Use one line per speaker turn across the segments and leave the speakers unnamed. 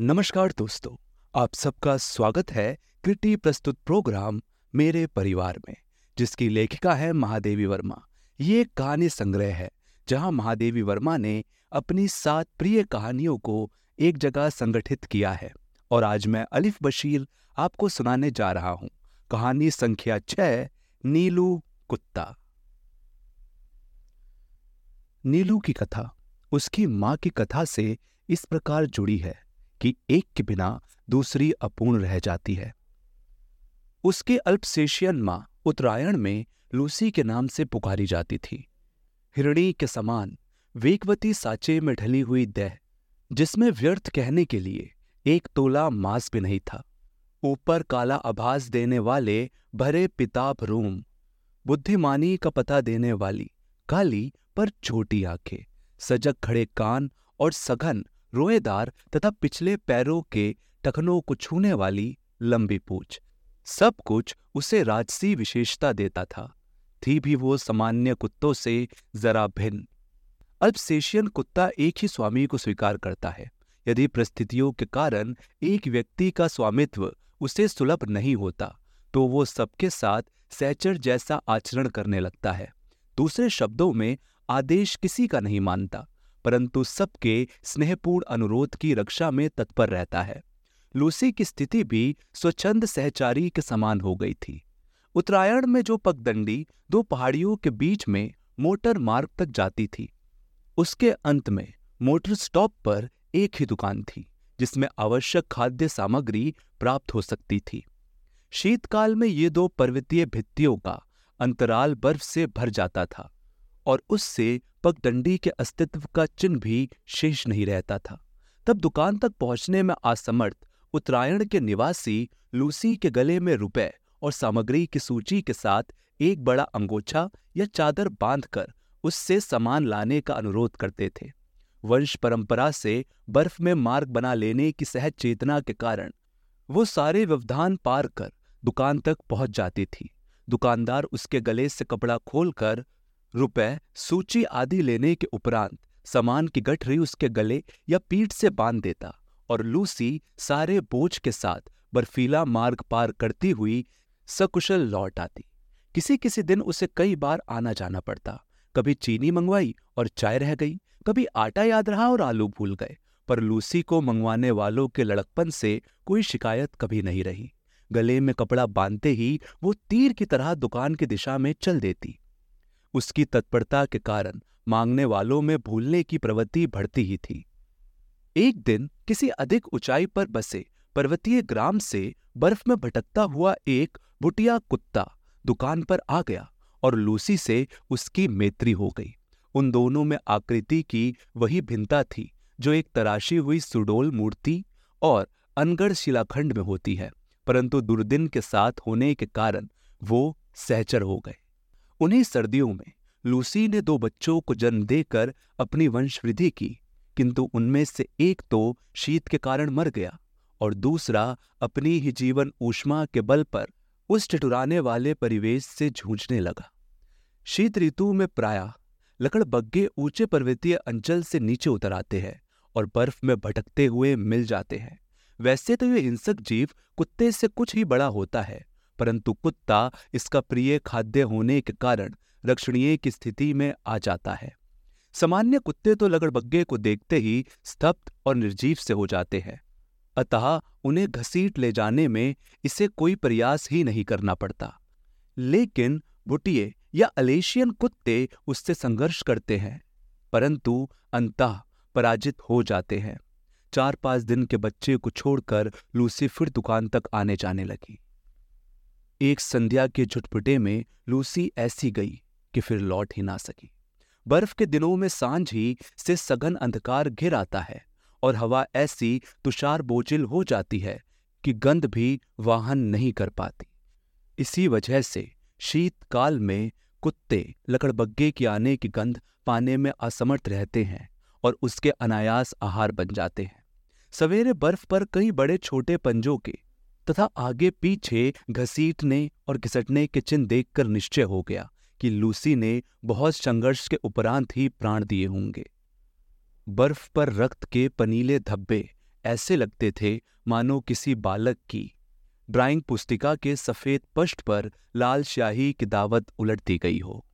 नमस्कार दोस्तों, आप सबका स्वागत है कृति प्रस्तुत प्रोग्राम मेरे परिवार में, जिसकी लेखिका है महादेवी वर्मा। ये कहानी संग्रह है, जहाँ महादेवी वर्मा ने अपनी सात प्रिय कहानियों को एक जगह संगठित किया है। और आज मैं अलिफ बशीर आपको सुनाने जा रहा हूँ। कहानी संख्या छह नीलू कुत्ता। नीलू की कथा, उसकी माँ की कथा से इस प्रकार जुड़ी है। कि एक के बिना दूसरी अपूर्ण रह जाती है। उसके अल्पसेशियन माँ उत्तरायण में लूसी के नाम से पुकारी जाती थी। हिरणी के समान वेगवती साचे में ढली हुई देह, जिसमें व्यर्थ कहने के लिए एक तोला मांस भी नहीं था। ऊपर काला आभास देने वाले भरे पिताब रूम, बुद्धिमानी का पता देने वाली काली पर छोटी आँखें, सजग खड़े कान और सघन रोएदार तथा पिछले पैरों के टखनों को छूने वाली लंबी पूछ। सब कुछ उसे राजसी विशेषता देता था। थी भी वो सामान्य कुत्तों से जरा भिन्न। अल्पसेशियन कुत्ता एक ही स्वामी को स्वीकार करता है। यदि परिस्थितियों के कारण एक व्यक्ति का स्वामित्व उसे सुलभ नहीं होता तो वो सबके साथ सैचर जैसा आचरण करने लगता है। दूसरे शब्दों में, आदेश किसी का नहीं मानता। परंतु सबके स्नेहपूर्ण अनुरोध की रक्षा में तत्पर रहता है। लूसी की स्थिति भी स्वच्छंद सहचारी के समान हो गई थी। उत्तरायण में जो पगदंडी दो पहाड़ियों के बीच में मोटर मार्ग तक जाती थी, उसके अंत में मोटर स्टॉप पर एक ही दुकान थी, जिसमें आवश्यक खाद्य सामग्री प्राप्त हो सकती थी। शीतकाल में ये दो पर्वतीय भित्तियों का अंतराल बर्फ़ से भर जाता था। और उससे पगडंडी के अस्तित्व का चिन्ह भी शेष नहीं रहता था। तब दुकान तक पहुँचने में असमर्थ उत्तरायण के निवासी लूसी के गले में रुपए और सामग्री की सूची के साथ एक बड़ा अंगोछा या चादर बांधकर उससे सामान लाने का अनुरोध करते थे। वंश परंपरा से बर्फ़ में मार्ग बना लेने की सहज चेतना के कारण वो सारे व्यवधान पार कर दुकान तक पहुँच जाती थी। दुकानदार उसके गले से कपड़ा खोलकर रुपए, सूची आदि लेने के उपरांत सामान की गठरी उसके गले या पीठ से बाँध देता और लूसी सारे बोझ के साथ बर्फीला मार्ग पार करती हुई सकुशल लौट आती। किसी किसी दिन उसे कई बार आना जाना पड़ता। कभी चीनी मंगवाई और चाय रह गई, कभी आटा याद रहा और आलू भूल गए, पर लूसी को मंगवाने वालों के लड़कपन से कोई शिकायत कभी नहीं रही। गले में कपड़ा बांधते ही वो तीर की तरह दुकान की दिशा में चल देती। उसकी तत्परता के कारण मांगने वालों में भूलने की प्रवृत्ति बढ़ती ही थी। एक दिन किसी अधिक ऊंचाई पर बसे पर्वतीय ग्राम से बर्फ़ में भटकता हुआ एक बुटिया कुत्ता दुकान पर आ गया और लूसी से उसकी मैत्री हो गई। उन दोनों में आकृति की वही भिन्नता थी, जो एक तराशी हुई सुडोल मूर्ति और अनगढ़ शिलाखंड में होती है, परंतु दुर्दिन के साथ होने के कारण वो सहचर हो गए। उन्हीं सर्दियों में लूसी ने दो बच्चों को जन्म देकर अपनी वंशवृद्धि की, किंतु उनमें से एक तो शीत के कारण मर गया और दूसरा अपनी ही जीवन ऊष्मा के बल पर उस टिटुराने वाले परिवेश से जूझने लगा। शीत ऋतु में प्रायः लकड़बग्गे ऊँचे पर्वतीय अंचल से नीचे उतर आते हैं और बर्फ़ में भटकते हुए मिल जाते हैं। वैसे तो ये हिंसक जीव कुत्ते से कुछ ही बड़ा होता है परंतु कुत्ता इसका प्रिय खाद्य होने के कारण रक्षणीय की स्थिति में आ जाता है। सामान्य कुत्ते तो लगड़बग्गे को देखते ही स्तब्ध और निर्जीव से हो जाते हैं। अतः उन्हें घसीट ले जाने में इसे कोई प्रयास ही नहीं करना पड़ता। लेकिन बुटिए या अलेशियन कुत्ते उससे संघर्ष करते हैं, परंतु अंतः पराजित हो जाते हैं। चार पाँच दिन के बच्चे को छोड़कर लूसी फिर दुकान तक आने जाने लगी। एक संध्या के झुटपुटे में लूसी ऐसी गई कि फिर लौट ही ना सकी। बर्फ़ के दिनों में साँझ ही से सघन अंधकार घिर आता है और हवा ऐसी तुषार बोझिल हो जाती है कि गंध भी वाहन नहीं कर पाती। इसी वजह से शीतकाल में कुत्ते लकड़बग्गे की आने की गंध पाने में असमर्थ रहते हैं और उसके अनायास आहार बन जाते हैं। सवेरे बर्फ़ पर कई बड़े छोटे पंजों के तथा आगे पीछे घसीटने और घिसटने के चिन्ह देखकर निश्चय हो गया कि लूसी ने बहुत संघर्ष के उपरांत ही प्राण दिए होंगे। बर्फ़ पर रक्त के पनीले धब्बे ऐसे लगते थे, मानो किसी बालक की। ड्राइंग पुस्तिका के सफ़ेद पृष्ठ पर लाल स्याही की दावत उलटती गई हो।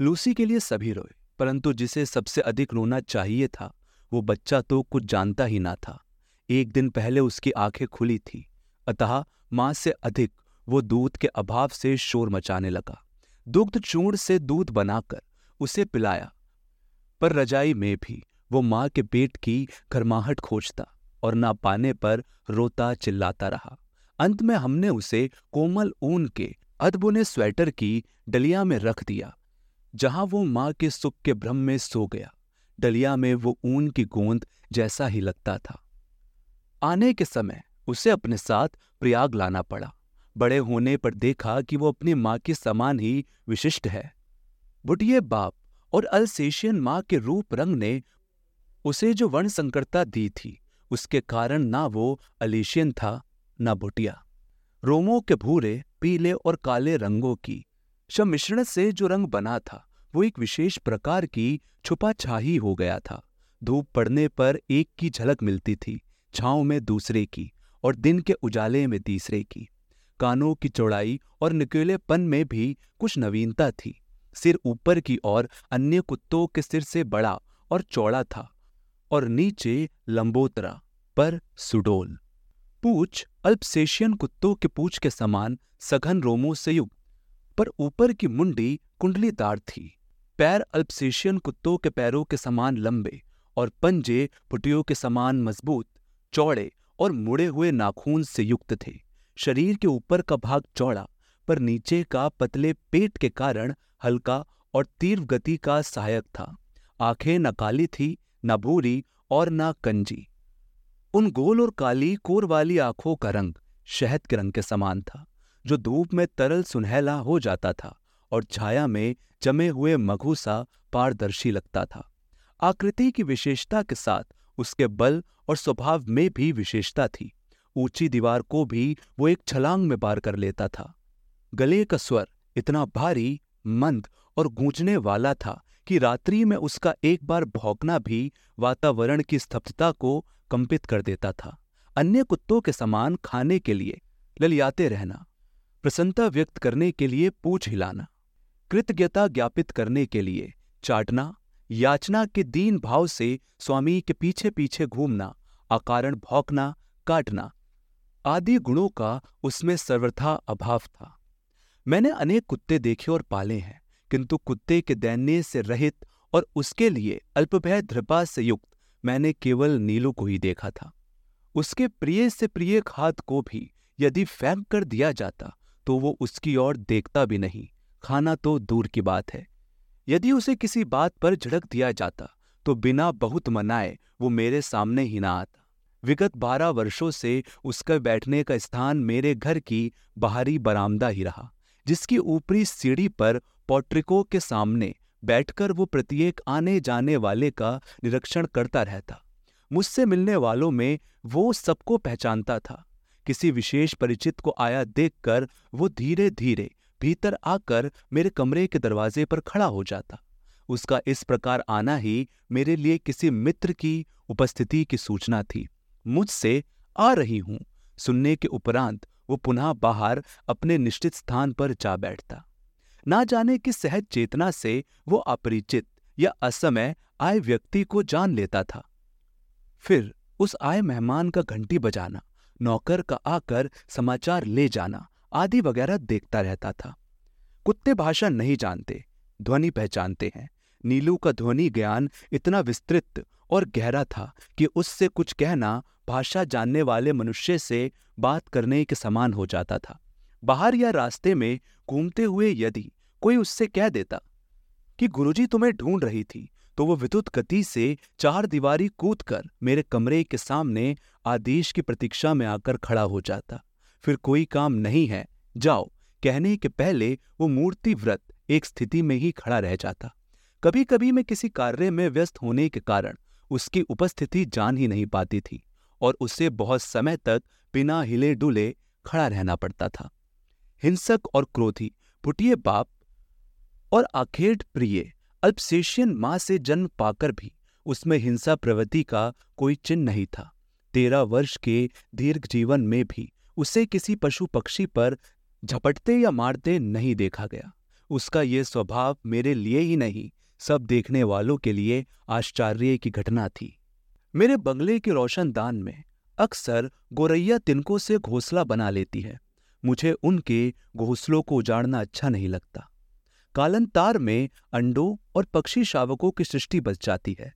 लूसी के लिए सभी रोए, परंतु जिसे सबसे अधिक रोना चाहिए था, वो बच्चा तो कुछ जानता ही ना था। एक दिन पहले उसकी आँखें खुली थी। अतः माँ से अधिक वो दूध के अभाव से शोर मचाने लगा। दुग्ध चूर्ण से दूध बनाकर उसे पिलाया, पर रजाई में भी वो माँ के पेट की गर्माहट खोजता और ना पाने पर रोता चिल्लाता रहा। अंत में हमने उसे कोमल ऊन के अदबुने स्वेटर की डलिया में रख दिया, जहाँ वो माँ के सुख के भ्रम में सो गया। डलिया में वो ऊन की गोंद जैसा ही लगता था। आने के समय उसे अपने साथ प्रयाग लाना पड़ा। बड़े होने पर देखा कि वो अपनी माँ के समान ही विशिष्ट है। बुटिये बाप और अल्सेशियन माँ के रूप रंग ने उसे जो वर्ण संकरता दी थी, उसके कारण ना वो अलेशियन था, ना बुटिया। रोमों के भूरे, पीले और काले रंगों की मिश्रण से जो रंग बना था, वो एक विशेष प्रकार की छुपा छाही हो गया था। धूप पड़ने पर एक की झलक मिलती थी, छांव में दूसरे की। और दिन के उजाले में तीसरे की। कानों की चौड़ाई और निकेलेपन में भी कुछ नवीनता थी। सिर ऊपर की ओर अन्य कुत्तों के सिर से बड़ा और चौड़ा था और नीचे लंबोतरा पर सुडोल। पूछ अल्पसेशियन कुत्तों के पूछ के समान सघन रोमों से युक्त, पर ऊपर की मुंडी कुंडलीदार थी। पैर अल्पसेशियन कुत्तों के पैरों के समान लंबे और पंजे पुटियों के समान मज़बूत, चौड़े और मुड़े हुए नाखून से युक्त थे। शरीर के ऊपर का भाग चौड़ा, पर नीचे का पतले पेट के कारण हल्का और तीव्र गति का सहायक था। आँखें न काली थी, न भूरी और न कंजी। उन गोल और काली कोर वाली आँखों का रंग शहद के रंग के समान था, जो धूप में तरल सुनहला हो जाता था और छाया में जमे हुए मघु सा पारदर्शी लगता था। आकृति की विशेषता के साथ उसके बल और स्वभाव में भी विशेषता थी। ऊँची दीवार को भी वो एक छलांग में पार कर लेता था। गले का स्वर इतना भारी, मंद और गूंजने वाला था कि रात्रि में उसका एक बार भौंकना भी वातावरण की स्तब्धता को कंपित कर देता था। अन्य कुत्तों के समान खाने के लिए ललियाते रहना, प्रसन्नता व्यक्त करने के लिए पूछ हिलाना, कृतज्ञता ज्ञापित करने के लिए चाटना याचना के दीन भाव से स्वामी के पीछे पीछे घूमना, अकारण भौंकना, काटना, आदि गुणों का उसमें सर्वथा अभाव था। मैंने अनेक कुत्ते देखे और पाले हैं, किंतु कुत्ते के दैन्य से रहित और उसके लिए अल्पभय धृपा से युक्त मैंने केवल नीलू को ही देखा था। उसके प्रिय से प्रिय खाद को भी यदि फेंक कर दिया जाता तो वो उसकी ओर देखता भी नहीं। खाना तो दूर की बात है। यदि उसे किसी बात पर झड़क दिया जाता तो बिना बहुत मनाए वो मेरे सामने ही ना आता। विगत बारह वर्षों से उसका बैठने का स्थान मेरे घर की बाहरी बरामदा ही रहा, जिसकी ऊपरी सीढ़ी पर पोट्रिको के सामने बैठकर वो प्रत्येक आने जाने वाले का निरीक्षण करता रहता। मुझसे मिलने वालों में वो सबको पहचानता था। किसी विशेष परिचित को आया देखकर वो धीरे धीरे भीतर आकर मेरे कमरे के दरवाजे पर खड़ा हो जाता। उसका इस प्रकार आना ही मेरे लिए किसी मित्र की उपस्थिति की सूचना थी। मुझसे, आ रही हूँ। सुनने के उपरांत वो पुनः बाहर अपने निश्चित स्थान पर जा बैठता। ना जाने किस सहज चेतना से वो अपरिचित या असमय आए व्यक्ति को जान लेता था। फिर उस आए मेहमान का घंटी बजाना, नौकर का आकर समाचार ले जाना आदि वगैरह देखता रहता था। कुत्ते भाषा नहीं जानते, ध्वनि पहचानते हैं। नीलू का ध्वनि ज्ञान इतना विस्तृत और गहरा था कि उससे कुछ कहना भाषा जानने वाले मनुष्य से बात करने के समान हो जाता था। बाहर या रास्ते में घूमते हुए यदि कोई उससे कह देता कि गुरुजी तुम्हें ढूंढ रही थी तो वो विद्युत गति से चार दीवारी कूद कर मेरे कमरे के सामने आदेश की प्रतीक्षा में आकर खड़ा हो जाता। फिर कोई काम नहीं है। जाओ, कहने के पहले वो मूर्ति व्रत एक स्थिति में ही खड़ा रह जाता। कभी कभी मैं किसी कार्य में व्यस्त होने के कारण उसकी उपस्थिति जान ही नहीं पाती थी और उसे बहुत समय तक बिना हिले डुले खड़ा रहना पड़ता था। हिंसक और क्रोधी पुटिये बाप और आखेट प्रिय अल्पसेशियन माँ से जन्म पाकर भी उसमें हिंसा प्रवृत्ति का कोई चिन्ह नहीं था। तेरह वर्ष के दीर्घ जीवन में भी उसे किसी पशु पक्षी पर झपटते या मारते नहीं देखा गया। उसका यह स्वभाव मेरे लिए ही नहीं, सब देखने वालों के लिए आश्चर्य की घटना थी। मेरे बंगले के रोशनदान में अक्सर गोरैया तिनकों से घोंसला बना लेती है। मुझे उनके घोंसलों को उजाड़ना अच्छा नहीं लगता। कालंतार में अंडों और पक्षी शावकों की सृष्टि बच जाती है।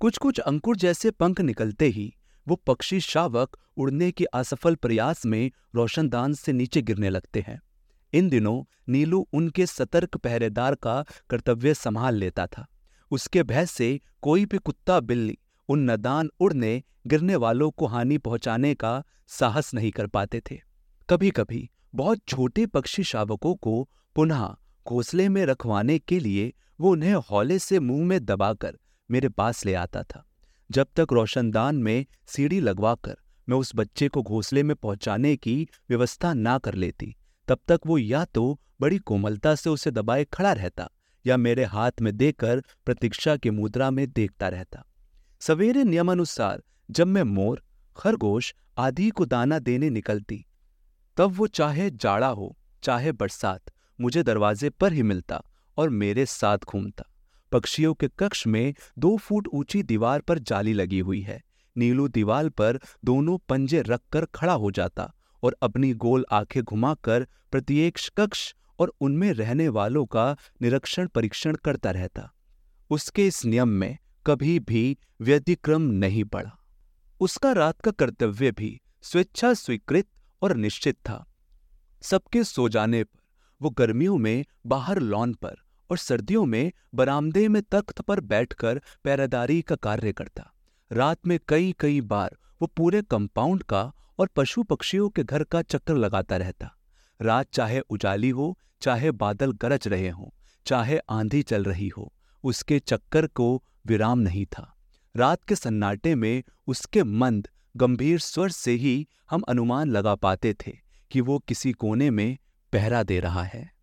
कुछ कुछ अंकुर जैसे पंख निकलते ही वो पक्षी शावक उड़ने के असफल प्रयास में रोशनदान से नीचे गिरने लगते हैं। इन दिनों नीलू उनके सतर्क पहरेदार का कर्तव्य संभाल लेता था। उसके भय से कोई भी कुत्ता बिल्ली उन नदान उड़ने, गिरने वालों को हानि पहुँचाने का साहस नहीं कर पाते थे। कभी कभी बहुत छोटे पक्षी शावकों को पुनः घोंसले में रखवाने के लिए वो उन्हें हौले से मुँह में दबाकर मेरे पास ले आता था। जब तक रोशनदान में सीढ़ी लगवाकर मैं उस बच्चे को घोंसले में पहुँचाने की व्यवस्था ना कर लेती, तब तक वो या तो बड़ी कोमलता से उसे दबाए खड़ा रहता या मेरे हाथ में देकर प्रतीक्षा की मुद्रा में देखता रहता। सवेरे नियमानुसार जब मैं मोर, खरगोश आदि को दाना देने निकलती, तब वो चाहे जाड़ा हो, चाहे बरसात मुझे दरवाजे पर ही मिलता और मेरे साथ घूमता। पक्षियों के कक्ष में दो फुट ऊँची दीवार पर जाली लगी हुई है। नीलू दीवार पर दोनों पंजे रखकर खड़ा हो जाता और अपनी गोल आँखें घुमाकर प्रत्येक कक्ष और उनमें रहने वालों का निरीक्षण परीक्षण करता रहता। उसके इस नियम में कभी भी व्यतिक्रम नहीं पड़ा। उसका रात का कर्तव्य भी स्वेच्छा स्वीकृत और निश्चित था। सबके सो जाने पर, वो गर्मियों में बाहर लॉन पर और सर्दियों में बरामदे में तख्त पर बैठकर पैरादारी का कार्य करता। रात में कई कई बार वो पूरे कंपाउंड का और पशु पक्षियों के घर का चक्कर लगाता रहता। रात चाहे उजाली हो, चाहे बादल गरज रहे हों, चाहे आंधी चल रही हो, उसके चक्कर को विराम नहीं था। रात के सन्नाटे में उसके मंद, गंभीर स्वर से ही हम अनुमान लगा पाते थे कि वो किसी कोने में पहरा दे रहा है।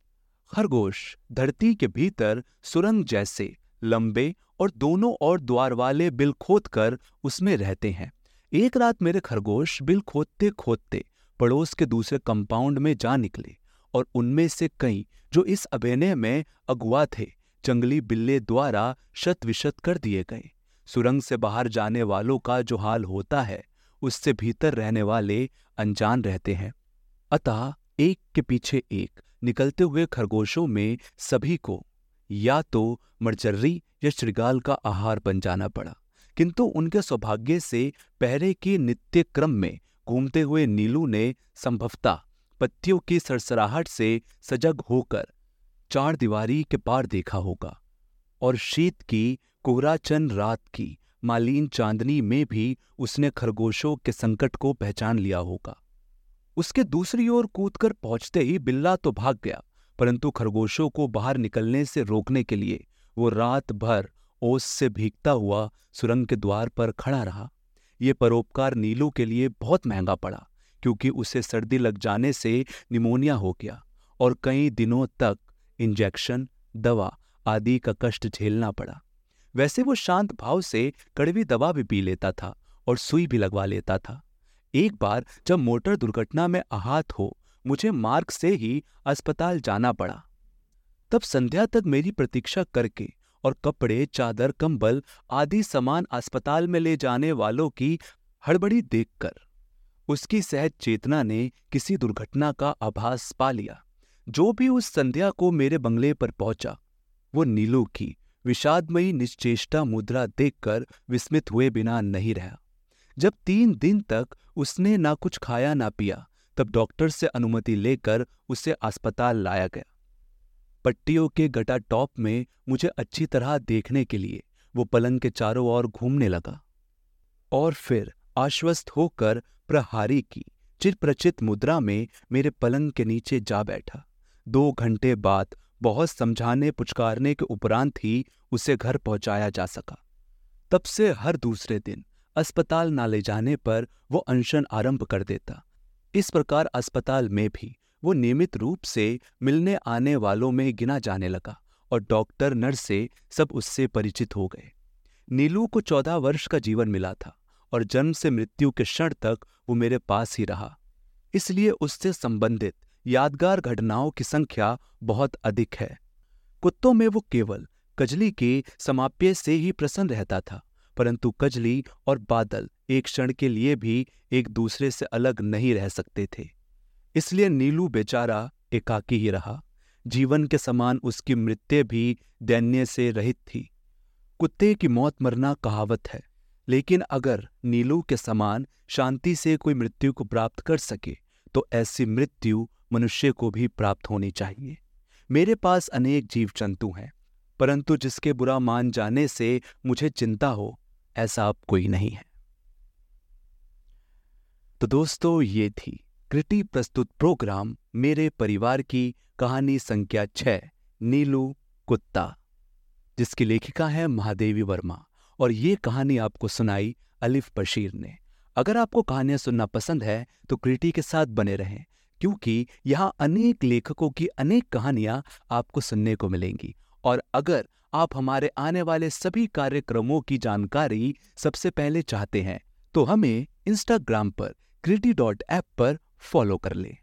खरगोश, धरती के भीतर सुरंग जैसे, लंबे और दोनों ओर द्वार वाले बिल खोद कर उसमें रहते हैं। एक रात मेरे खरगोश बिल खोदते खोदते पड़ोस के दूसरे कंपाउंड में जा निकले और उनमें से कई जो इस अभिनय में अगुआ थे, जंगली बिल्ले द्वारा शत विशत कर दिए गए। सुरंग से बाहर जाने वालों का जो हाल होता है, उससे भीतर रहने वाले अनजान रहते हैं। अतः एक के पीछे एक निकलते हुए खरगोशों में सभी को या तो मरचर्री या श्रृगाल का आहार बन जाना पड़ा। किंतु उनके सौभाग्य से पहरे के नित्य क्रम में घूमते हुए नीलू ने संभवता पत्तियों की सरसराहट से सजग होकर चार दीवारी के पार देखा होगा और शीत की, कोहराचन रात की, मालीन चांदनी में भी उसने खरगोशों के संकट को पहचान लिया होगा। उसके दूसरी ओर कूदकर पहुँचते ही बिल्ला तो भाग गया, परंतु खरगोशों को बाहर निकलने से रोकने के लिए वो रात भर ओस से भीगता हुआ सुरंग के द्वार पर खड़ा रहा। ये परोपकार नीलू के लिए बहुत महँगा पड़ा, क्योंकि उसे सर्दी लग जाने से निमोनिया हो गया और कई दिनों तक इंजेक्शन, दवा आदि का कष्ट झेलना पड़ा। वैसे वो शांत भाव से कड़वी दवा भी पी लेता था और सुई भी लगवा लेता था। एक बार जब मोटर दुर्घटना में आहत हो, मुझे मार्ग से ही अस्पताल जाना पड़ा। तब संध्या तक मेरी प्रतीक्षा करके और कपड़े, चादर, कंबल आदि सामान अस्पताल में ले जाने वालों की हड़बड़ी देखकर उसकी सहज चेतना ने किसी दुर्घटना का आभास पा लिया। जो भी उस संध्या को मेरे बंगले पर पहुँचा, वो नीलू की, विषादमयी, निश्चेष्टा मुद्रा देखकर विस्मित हुए बिना नहीं रहा। जब तीन दिन तक उसने ना कुछ खाया ना पिया, तब डॉक्टर से अनुमति लेकर उसे अस्पताल लाया गया। पट्टियों के गटा टॉप में मुझे अच्छी तरह देखने के लिए वो पलंग के चारों ओर घूमने लगा और फिर आश्वस्त होकर प्रहारी की चिरप्रचित मुद्रा में मेरे पलंग के नीचे जा बैठा। दो घंटे बाद बहुत समझाने पुचकारने के उपरांत ही उसे घर पहुँचाया जा सका। तब से हर दूसरे दिन अस्पताल ना ले जाने पर वो अनशन आरंभ कर देता। इस प्रकार अस्पताल में भी वो नियमित रूप से मिलने आने वालों में गिना जाने लगा और डॉक्टर, नर्स सब उससे परिचित हो गए। नीलू को चौदह वर्ष का जीवन मिला था और जन्म से मृत्यु के क्षण तक वो मेरे पास ही रहा। इसलिए उससे संबंधित यादगार घटनाओं की संख्या बहुत अधिक है। कुत्तों में वो केवल कजली के समाप्य से ही प्रसन्न रहता था। परंतु कजली और बादल एक क्षण के लिए भी एक दूसरे से अलग नहीं रह सकते थे। इसलिए नीलू बेचारा एकाकी ही रहा। जीवन के समान उसकी मृत्यु भी दैन्य से रहित थी। कुत्ते की मौत मरना कहावत है, लेकिन अगर नीलू के समान शांति से कोई मृत्यु को प्राप्त कर सके तो ऐसी मृत्यु मनुष्य को भी प्राप्त होनी चाहिए। मेरे पास अनेक जीव जंतु हैं, परंतु जिसके बुरा मान जाने से मुझे चिंता हो ऐसा अब कोई नहीं है। तो दोस्तों, ये थी कृति प्रस्तुत प्रोग्राम मेरे परिवार की कहानी संख्या छह नीलू कुत्ता, जिसकी लेखिका है महादेवी वर्मा। और ये कहानी आपको सुनाई अलिफ बशीर ने। अगर आपको कहानियाँ सुनना पसंद है तो क्रिटी के साथ बने रहें, क्योंकि यहाँ अनेक लेखकों की अनेक कहानियाँ आपको सुनने को मिलेंगी। और अगर आप हमारे आने वाले सभी कार्यक्रमों की जानकारी सबसे पहले चाहते हैं तो हमें इंस्टाग्राम पर क्रिटी डॉट ऐप पर फॉलो कर लें।